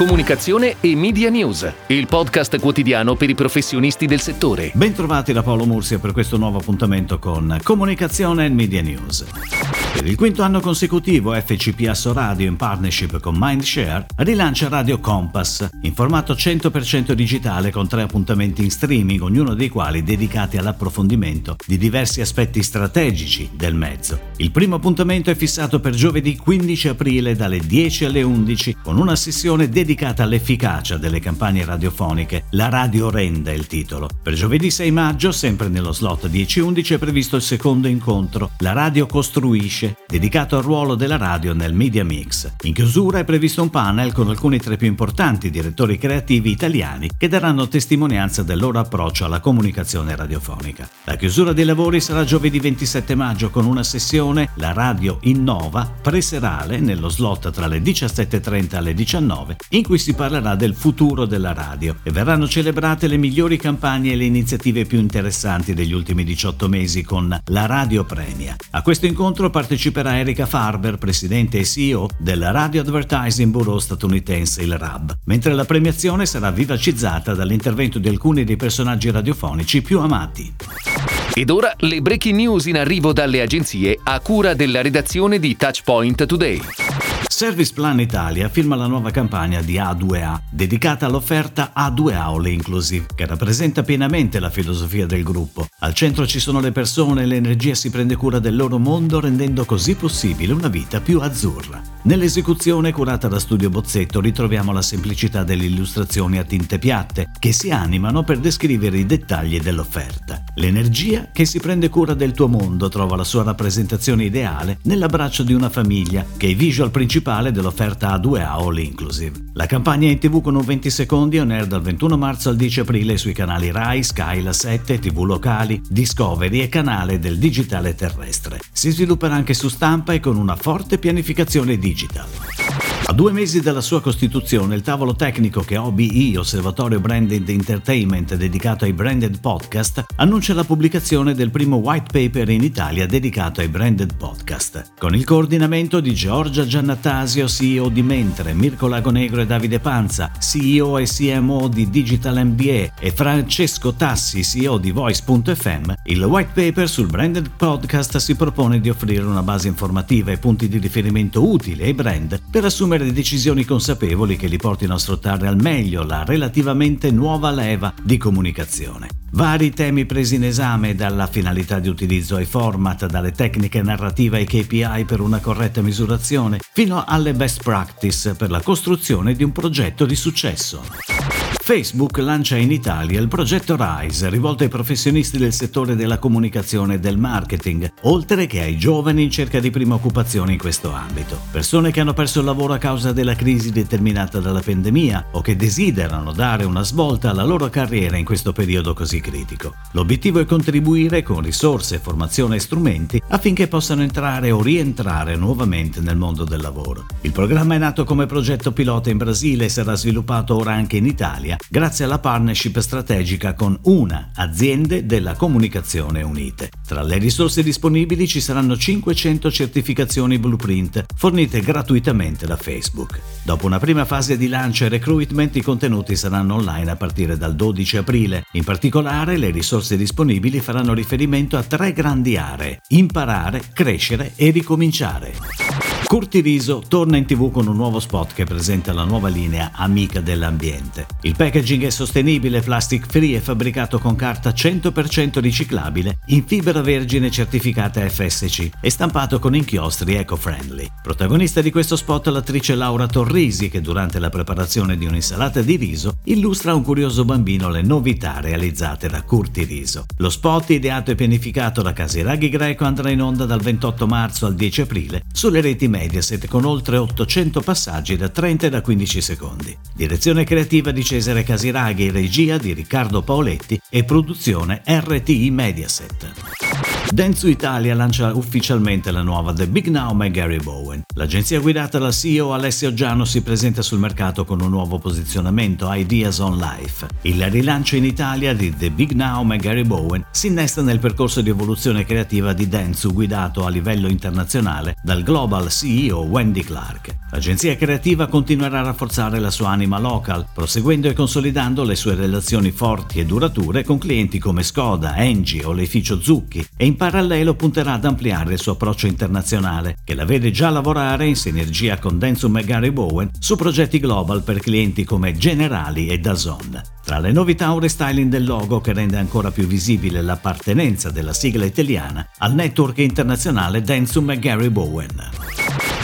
comunicazione e media news, il podcast quotidiano per i professionisti del settore. Bentrovati da Paolo Mursia per questo nuovo appuntamento con Comunicazione e Media News. Per il quinto anno consecutivo FCPS Radio in partnership con Mindshare rilancia Radio Compass in formato 100% digitale con tre appuntamenti in streaming, ognuno dei quali dedicati all'approfondimento di diversi aspetti strategici del mezzo. Il primo appuntamento è fissato per giovedì 15 aprile dalle 10 alle 11 con una sessione dedicata all'efficacia delle campagne radiofoniche. La radio rende il titolo. Per giovedì 6 maggio, sempre nello slot 10-11, è previsto il secondo incontro. La radio costruisce dedicato al ruolo della radio nel media mix. In chiusura è previsto un panel con alcuni tra i più importanti direttori creativi italiani che daranno testimonianza del loro approccio alla comunicazione radiofonica. La chiusura dei lavori sarà giovedì 27 maggio con una sessione La Radio Innova preserale nello slot tra le 17.30 e le 19 in cui si parlerà del futuro della radio e verranno celebrate le migliori campagne e le iniziative più interessanti degli ultimi 18 mesi con la Radio Premia. A questo incontro parteciperà Erika Farber, presidente e CEO del Radio Advertising Bureau statunitense, il RAB, mentre la premiazione sarà vivacizzata dall'intervento di alcuni dei personaggi radiofonici più amati. Ed ora le breaking news in arrivo dalle agenzie a cura della redazione di Touchpoint Today. Service Plan Italia firma la nuova campagna di A2A, dedicata all'offerta A2A All Inclusive, che rappresenta pienamente la filosofia del gruppo. Al centro ci sono le persone e l'energia si prende cura del loro mondo, rendendo così possibile una vita più azzurra. Nell'esecuzione curata da Studio Bozzetto ritroviamo la semplicità delle illustrazioni a tinte piatte, che si animano per descrivere i dettagli dell'offerta. L'energia che si prende cura del tuo mondo trova la sua rappresentazione ideale nell'abbraccio di una famiglia, che è visual principale dell'offerta A2A All Inclusive. La campagna è in tv con un 20 secondi on air dal 21 marzo al 10 aprile sui canali Rai, Sky, La 7, TV locali, Discovery e canale del digitale terrestre. Si svilupperà anche su stampa e con una forte pianificazione digital. A due mesi dalla sua costituzione, il tavolo tecnico che OBE, Osservatorio Branded Entertainment dedicato ai branded podcast, annuncia la pubblicazione del primo white paper in Italia dedicato ai branded podcast. Con il coordinamento di Giorgia Giannattasio, CEO di Mentre, Mirko Lagonegro e Davide Panza, CEO e CMO di Digital MBA e Francesco Tassi, CEO di Voice.fm, il white paper sul branded podcast si propone di offrire una base informativa e punti di riferimento utili ai brand per assumere prendere decisioni consapevoli che li portino a sfruttare al meglio la relativamente nuova leva di comunicazione. Vari temi presi in esame dalla finalità di utilizzo ai format, dalle tecniche narrative ai KPI per una corretta misurazione, fino alle best practice per la costruzione di un progetto di successo. Facebook lancia in Italia il progetto RISE, rivolto ai professionisti del settore della comunicazione e del marketing, oltre che ai giovani in cerca di prima occupazione in questo ambito. Persone che hanno perso il lavoro a causa della crisi determinata dalla pandemia o che desiderano dare una svolta alla loro carriera in questo periodo così critico. L'obiettivo è contribuire con risorse, formazione e strumenti affinché possano entrare o rientrare nuovamente nel mondo del lavoro. Il programma è nato come progetto pilota in Brasile e sarà sviluppato ora anche in Italia grazie alla partnership strategica con una aziende della comunicazione unite. Tra le risorse disponibili ci saranno 500 certificazioni blueprint fornite gratuitamente da Facebook. Dopo una prima fase di lancio e recruitment i contenuti saranno online a partire dal 12 aprile. In particolare le risorse disponibili faranno riferimento a tre grandi aree: imparare, crescere e ricominciare. Curti Riso torna in tv con un nuovo spot che presenta la nuova linea Amica dell'ambiente. Il packaging è sostenibile, plastic free e fabbricato con carta 100% riciclabile in fibra vergine certificata FSC e stampato con inchiostri eco-friendly. Protagonista di questo spot l'attrice Laura Torrisi che durante la preparazione di un'insalata di riso illustra a un curioso bambino le novità realizzate da Curti Riso. Lo spot ideato e pianificato da Casiraghi Greco andrà in onda dal 28 marzo al 10 aprile sulle reti media Mediaset con oltre 800 passaggi da 30 e da 15 secondi. Direzione creativa di Cesare Casiraghi, regia di Riccardo Paoletti e produzione RTI Mediaset. Dentsu Italia lancia ufficialmente la nuova The Big Now by Gary Bowen. L'agenzia guidata dal CEO Alessio Giano si presenta sul mercato con un nuovo posizionamento Ideas on Life. Il rilancio in Italia di The Big Now by Gary Bowen si innesta nel percorso di evoluzione creativa di Dentsu guidato a livello internazionale dal global CEO Wendy Clark. L'agenzia creativa continuerà a rafforzare la sua anima local, proseguendo e consolidando le sue relazioni forti e durature con clienti come Skoda, Engie o l'Eificio Zucchi e in parallelo punterà ad ampliare il suo approccio internazionale, che la vede già lavorare in sinergia con Densum e Gary Bowen su progetti global per clienti come Generali e Dazon. Tra le novità un restyling del logo che rende ancora più visibile l'appartenenza della sigla italiana al network internazionale Densum e Gary Bowen.